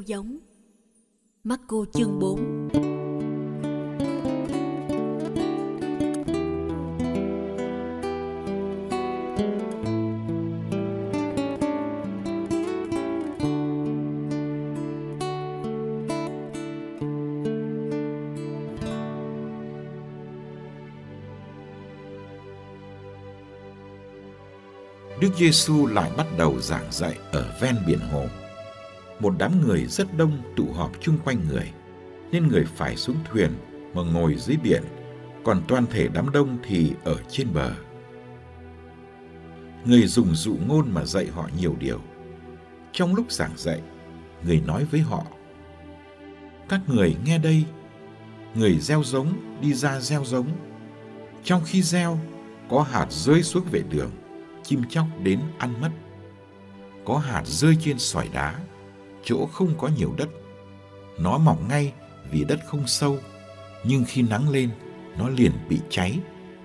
gieo giống. Mắt cô chương 4 Đức Giêsu lại bắt đầu giảng dạy ở ven biển hồ. Một đám người rất đông tụ họp chung quanh người, nên người phải xuống thuyền mà ngồi dưới biển, còn toàn thể đám đông thì ở trên bờ. Người dùng dụ ngôn mà dạy họ nhiều điều. Trong lúc giảng dạy, người nói với họ: Các người nghe đây, người gieo giống đi ra gieo giống. Trong khi gieo, có hạt rơi xuống vệ đường chim chóc đến ăn mất. Có hạt rơi trên sỏi đá, chỗ không có nhiều đất. Nó mỏng ngay vì đất không sâu, nhưng khi nắng lên, nó liền bị cháy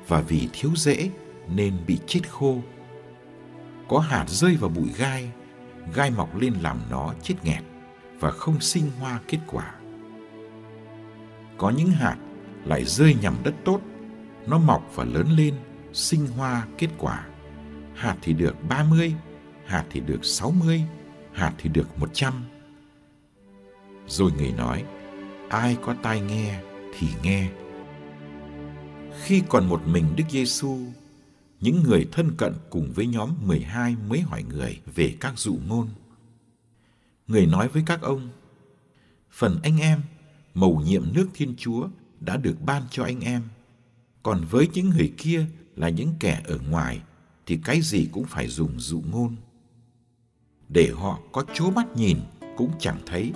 và vì thiếu rễ nên bị chết khô. Có hạt rơi vào bụi gai, gai mọc lên làm nó chết nghẹt và không sinh hoa kết quả. Có những hạt lại rơi nhằm đất tốt, nó mọc và lớn lên, sinh hoa kết quả hạt thì được 30, hạt thì được 60, hạt thì được 100. Rồi người nói, ai có tai nghe thì nghe. Khi còn một mình Đức Giêsu, những người thân cận cùng với nhóm 12 mới hỏi người về các dụ ngôn. Người nói với các ông, phần anh em, mầu nhiệm nước Thiên Chúa đã được ban cho anh em. Còn với những người kia là những kẻ ở ngoài thì cái gì cũng phải dùng dụ ngôn. Để họ có chố mắt nhìn cũng chẳng thấy,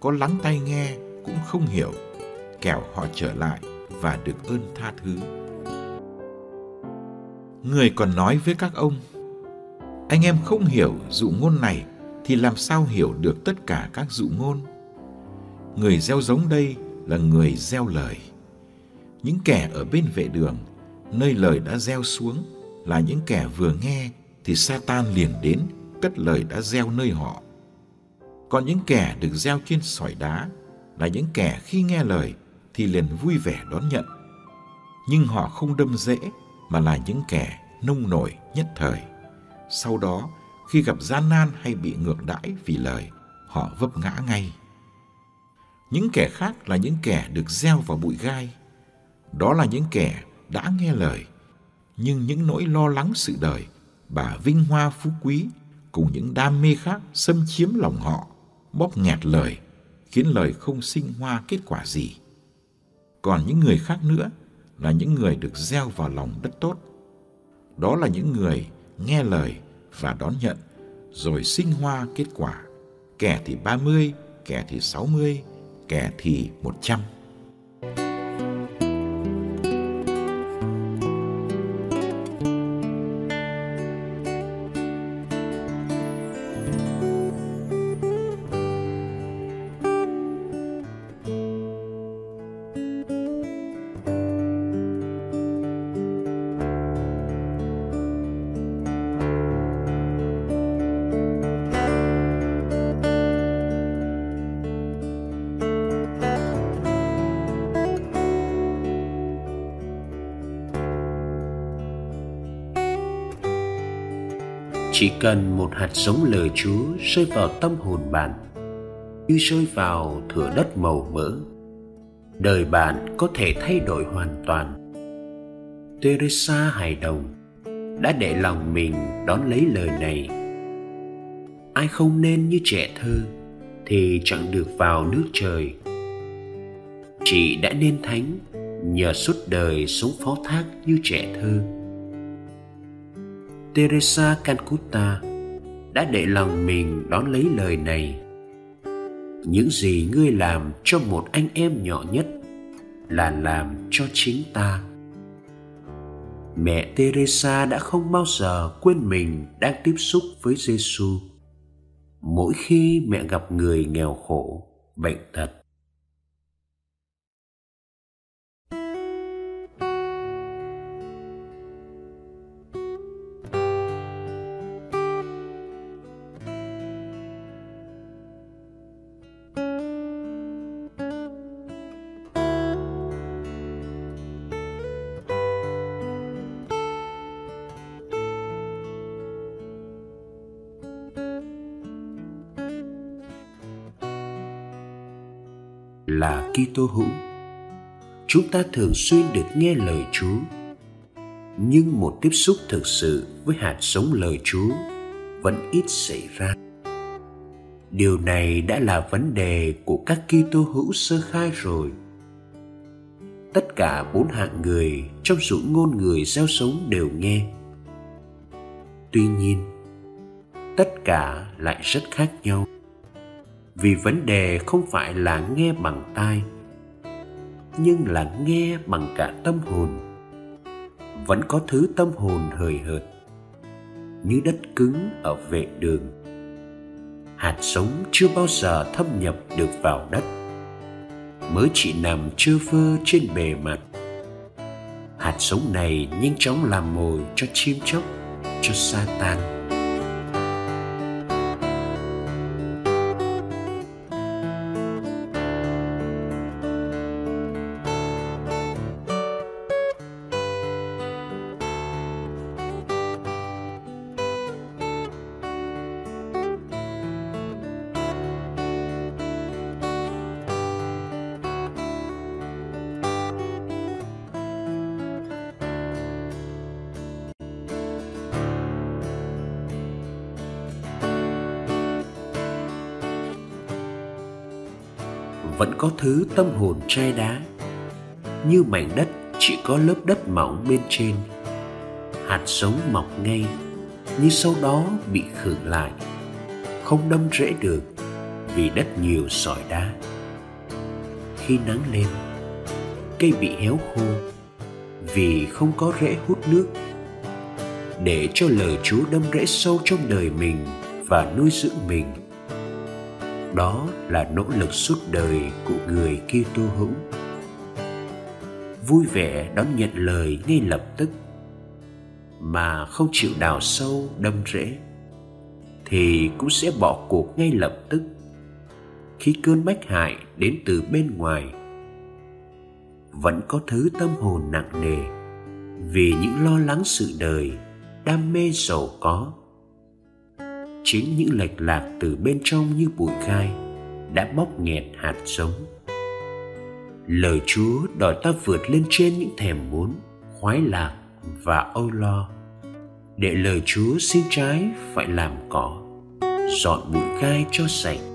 có lắng tai nghe cũng không hiểu, kẻo họ trở lại và được ơn tha thứ. Người còn nói với các ông, anh em không hiểu dụ ngôn này thì làm sao hiểu được tất cả các dụ ngôn? Người gieo giống đây là người gieo lời. Những kẻ ở bên vệ đường, nơi lời đã gieo xuống là những kẻ vừa nghe thì Satan liền đến cất lời đã gieo nơi họ. Còn những kẻ được gieo trên sỏi đá là những kẻ khi nghe lời thì liền vui vẻ đón nhận. Nhưng họ không đâm dễ mà là những kẻ nông nổi nhất thời. Sau đó, khi gặp gian nan hay bị ngược đãi vì lời, họ vấp ngã ngay. Những kẻ khác là những kẻ được gieo vào bụi gai. Đó là những kẻ đã nghe lời nhưng những nỗi lo lắng sự đời, bà vinh hoa phú quý cùng những đam mê khác xâm chiếm lòng họ, bóp nghẹt lời, khiến lời không sinh hoa kết quả gì. Còn những người khác nữa là những người được gieo vào lòng đất tốt. Đó là những người nghe lời và đón nhận, rồi sinh hoa kết quả. Kẻ thì 30, kẻ thì 60, kẻ thì 100. Chỉ cần một hạt giống lời Chúa rơi vào tâm hồn bạn, như rơi vào thửa đất màu mỡ, đời bạn có thể thay đổi hoàn toàn. Teresa hài đồng, đã để lòng mình đón lấy lời này. Ai không nên như trẻ thơ thì chẳng được vào nước trời. Chị đã nên thánh nhờ suốt đời sống phó thác như trẻ thơ. Teresa Calcutta đã để lòng mình đón lấy lời này. Những gì ngươi làm cho một anh em nhỏ nhất là làm cho chính ta. Mẹ Teresa đã không bao giờ quên mình đang tiếp xúc với Giêsu. Mỗi khi mẹ gặp người nghèo khổ, bệnh tật, là Kitô hữu, chúng ta thường xuyên được nghe lời Chúa, nhưng một tiếp xúc thực sự với hạt sống lời Chúa vẫn ít xảy ra. Điều này đã là vấn đề của các Kitô hữu sơ khai rồi. Tất cả bốn hạng người trong dụ ngôn người gieo sống đều nghe. Tuy nhiên, tất cả lại rất khác nhau vì vấn đề không phải là nghe bằng tai, nhưng là nghe bằng cả tâm hồn. Vẫn có thứ tâm hồn hời hợt, như đất cứng ở vệ đường. Hạt sống chưa bao giờ thâm nhập được vào đất, mới chỉ nằm trơ phơ trên bề mặt. Hạt sống này nhanh chóng làm mồi cho chim chóc, cho sa tan. Vẫn có thứ tâm hồn trai đá. Như mảnh đất chỉ có lớp đất mỏng bên trên. Hạt giống mọc ngay nhưng sau đó bị khử lại. Không đâm rễ được, vì đất nhiều sỏi đá. Khi nắng lên, cây bị héo khô, vì không có rễ hút nước. Để cho lời chúa đâm rễ sâu trong đời mình và nuôi dưỡng mình đó là nỗ lực suốt đời của người Kitô hữu. Vui vẻ đón nhận lời ngay lập tức, mà không chịu đào sâu, đâm rễ, thì cũng sẽ bỏ cuộc ngay lập tức khi cơn bách hại đến từ bên ngoài vẫn có thứ tâm hồn nặng nề vì những lo lắng sự đời, đam mê giàu có chính những lệch lạc từ bên trong như bụi gai đã bóc nghẹt hạt giống. Lời chúa đòi ta vượt lên trên những thèm muốn, khoái lạc và âu lo. Để lời chúa xin trái phải làm cỏ, dọn bụi gai cho sạch.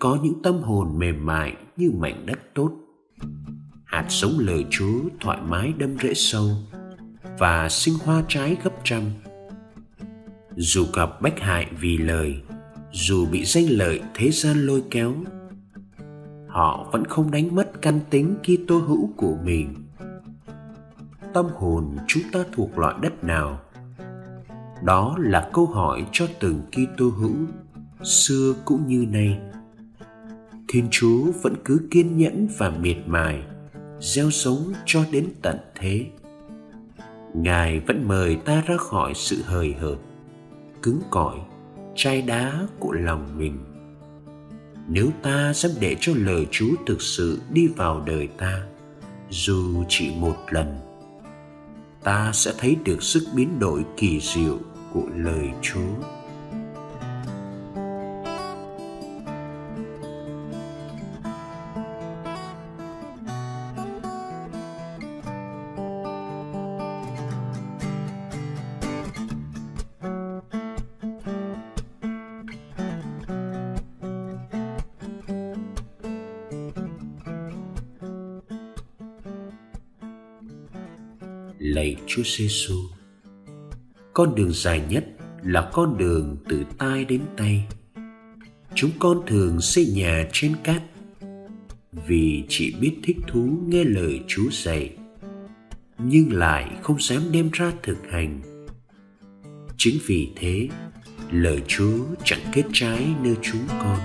Có những tâm hồn mềm mại như mảnh đất tốt hạt sống lời chúa thoải mái đâm rễ sâu và sinh hoa trái gấp trăm dù gặp bách hại vì lời, dù bị danh lợi thế gian lôi kéo, họ vẫn không đánh mất căn tính Kitô hữu của mình. Tâm hồn chúng ta thuộc loại đất nào? Đó là câu hỏi cho từng Kitô hữu xưa cũng như nay thiên chúa vẫn cứ kiên nhẫn và miệt mài, gieo sống cho đến tận thế. Ngài vẫn mời ta ra khỏi sự hời hợt, cứng cỏi, chai đá của lòng mình. Nếu ta dám để cho lời chúa thực sự đi vào đời ta, dù chỉ một lần, ta sẽ thấy được sức biến đổi kỳ diệu của lời chúa. Lạy Chúa Giêsu. Con đường dài nhất là con đường từ tai đến tay. Chúng con thường xây nhà trên cát vì chỉ biết thích thú nghe lời Chúa dạy nhưng lại không dám đem ra thực hành. Chính vì thế, lời Chúa chẳng kết trái nơi chúng con.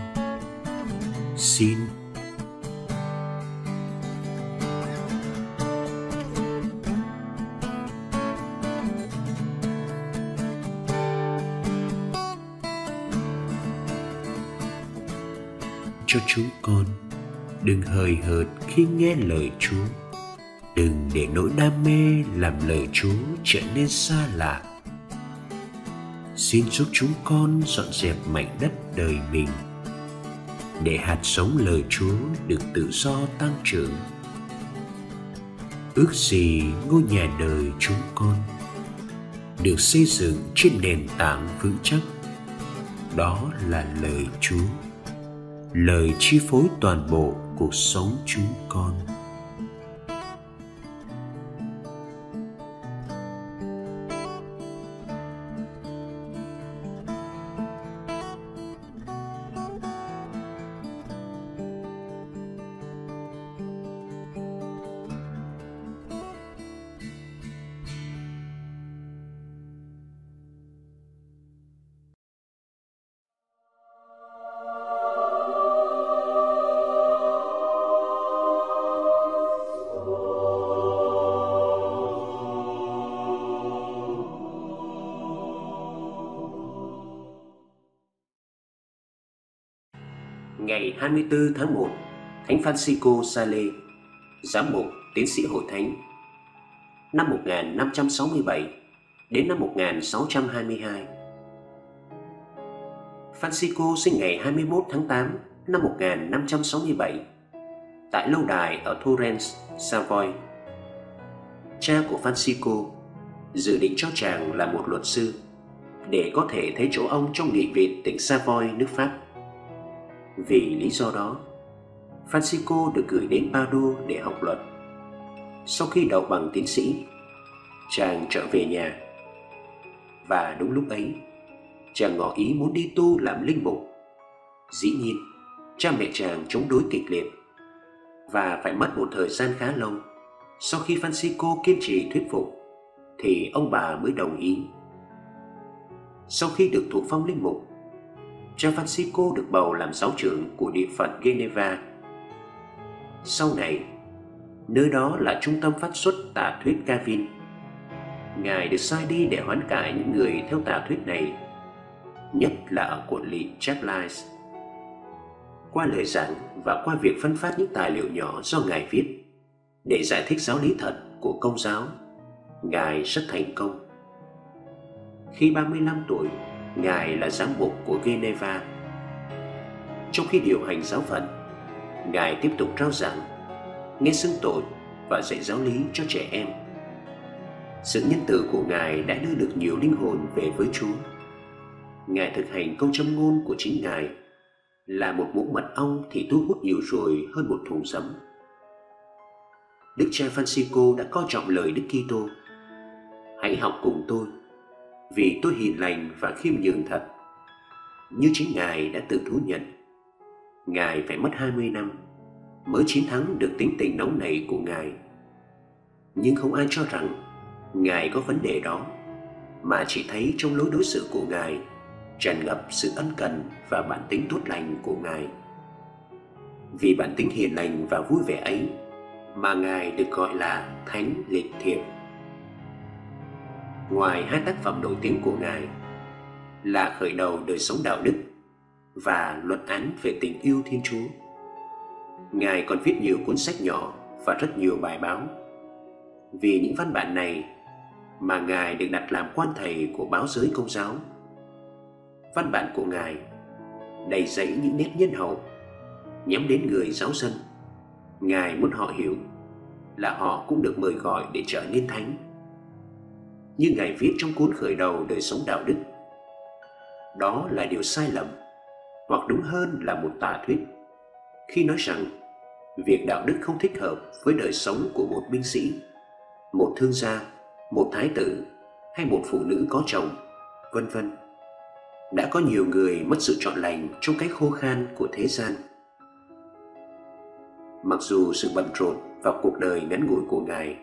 xin chúng con. Đừng hời hợt khi nghe lời chúa. Đừng để nỗi đam mê làm lời chúa trở nên xa lạ. Xin giúp chúng con dọn dẹp mảnh đất đời mình, để hạt sống lời chúa được tự do tăng trưởng. Ước gì ngôi nhà đời chúng con được xây dựng trên nền tảng vững chắc. Đó là lời chúa lời chi phối toàn bộ cuộc sống chúng con. Ngày 24 tháng 1, Thánh Francisco Sale, giám mục tiến sĩ hội thánh, năm 1567 đến năm 1622. Francisco sinh ngày 21 tháng 8 năm 1567 tại lâu đài ở Torrens, Savoy. Cha của Francisco dự định cho chàng là một luật sư để có thể thấy chỗ ông trong nghị viện tỉnh Savoy, nước Pháp. Vì lý do đó, Francisco được gửi đến Padua để học luật. Sau khi đậu bằng tiến sĩ, chàng trở về nhà. Và đúng lúc ấy, chàng ngỏ ý muốn đi tu làm linh mục. Dĩ nhiên, cha mẹ chàng chống đối kịch liệt và phải mất một thời gian khá lâu. Sau khi Francisco kiên trì thuyết phục, thì ông bà mới đồng ý. Sau khi được thụ phong linh mục, cha Francisco được bầu làm giáo trưởng của địa phận Geneva. Sau này, nơi đó là trung tâm phát xuất tà thuyết Calvin. Ngài được sai đi để hoán cải những người theo tà thuyết này, nhất là ở quận lỵ Chaplais. Qua lời giảng và qua việc phân phát những tài liệu nhỏ do Ngài viết để giải thích giáo lý thật của công giáo, Ngài rất thành công. Khi 35 tuổi, Ngài là giám mục của Geneva. Trong khi điều hành giáo phận, Ngài tiếp tục rao giảng, nghe xưng tội và dạy giáo lý cho trẻ em. Sự nhân từ của Ngài đã đưa được nhiều linh hồn về với Chúa. Ngài thực hành câu châm ngôn của chính Ngài là một muỗng mật ong thì thu hút nhiều rồi hơn một thùng sấm. Đức cha Francisco đã coi trọng lời Đức Kitô. Hãy học cùng tôi vì tôi hiền lành và khiêm nhường thật. Như chính Ngài đã tự thú nhận, Ngài phải mất 20 năm mới chiến thắng được tính tình nóng nảy của Ngài. Nhưng không ai cho rằng Ngài có vấn đề đó, mà chỉ thấy trong lối đối xử của Ngài tràn ngập sự ân cần và bản tính tốt lành của Ngài. Vì bản tính hiền lành và vui vẻ ấy mà Ngài được gọi là Thánh Lịch Thiệp ngoài hai tác phẩm nổi tiếng của Ngài là khởi đầu đời sống đạo đức và luận án về tình yêu Thiên Chúa. Ngài còn viết nhiều cuốn sách nhỏ và rất nhiều bài báo. Vì những văn bản này mà Ngài được đặt làm quan thầy của báo giới công giáo. Văn bản của Ngài đầy dẫy những nét nhân hậu, nhắm đến người giáo dân. Ngài muốn họ hiểu là họ cũng được mời gọi để trở nên thánh như Ngài viết trong cuốn khởi đầu đời sống đạo đức. Đó là điều sai lầm, hoặc đúng hơn là một tà thuyết, khi nói rằng việc đạo đức không thích hợp với đời sống của một binh sĩ, một thương gia, một thái tử hay một phụ nữ có chồng, vân vân. Đã có nhiều người mất sự chọn lành trong cái khô khan của thế gian. Mặc dù sự bận rộn và cuộc đời ngắn ngủi của Ngài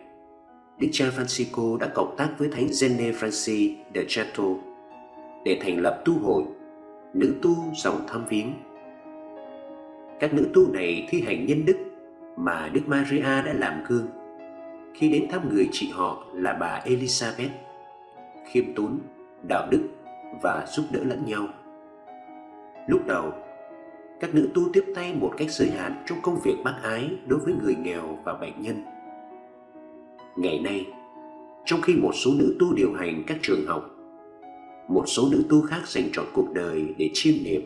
Đức cha Francisco đã cộng tác với Thánh Gene Francis de Chateau để thành lập tu hội nữ tu dòng thăm viếng. các nữ tu này thi hành nhân đức mà Đức Maria đã làm gương khi đến thăm người chị họ là bà Elizabeth, khiêm tốn, đạo đức và giúp đỡ lẫn nhau. Lúc đầu, các nữ tu tiếp tay một cách giới hạn trong công việc bác ái đối với người nghèo và bệnh nhân. Ngày nay, trong khi một số nữ tu điều hành các trường học, một số nữ tu khác dành trọn cuộc đời để chiêm niệm.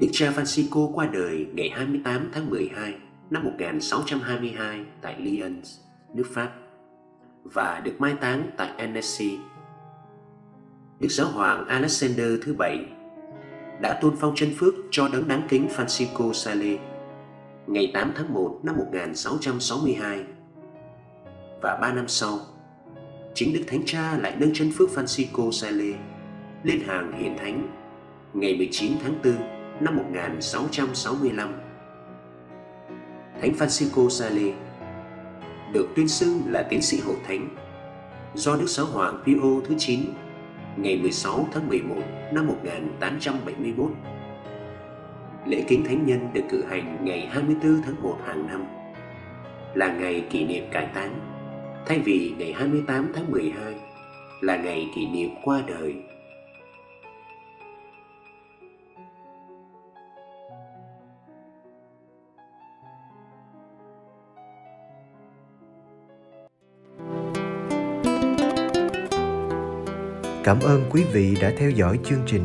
Đức cha Francisco qua đời ngày 28 tháng 12 năm 1622 tại Lyons, nước Pháp và được mai táng tại Annecy. Đức Giáo hoàng Alexander thứ bảy đã tôn phong chân phước cho đấng đáng kính Francisco Sale ngày 8 tháng 1 năm 1662 và ba năm sau, chính Đức Thánh Cha lại nâng chân phước Francisco Sale lên hàng hiển thánh ngày 19 tháng 4 năm 1665 Thánh Francisco Sale được tuyên xưng là tiến sĩ hộ thánh do Đức Giáo hoàng Pio thứ 9 ngày 16 tháng 11 năm 1871. Lễ kính thánh nhân được cử hành ngày 24 tháng 1 hàng năm là ngày kỷ niệm cải táng thay vì ngày 28 tháng 12 là ngày kỷ niệm qua đời Cảm ơn quý vị đã theo dõi chương trình.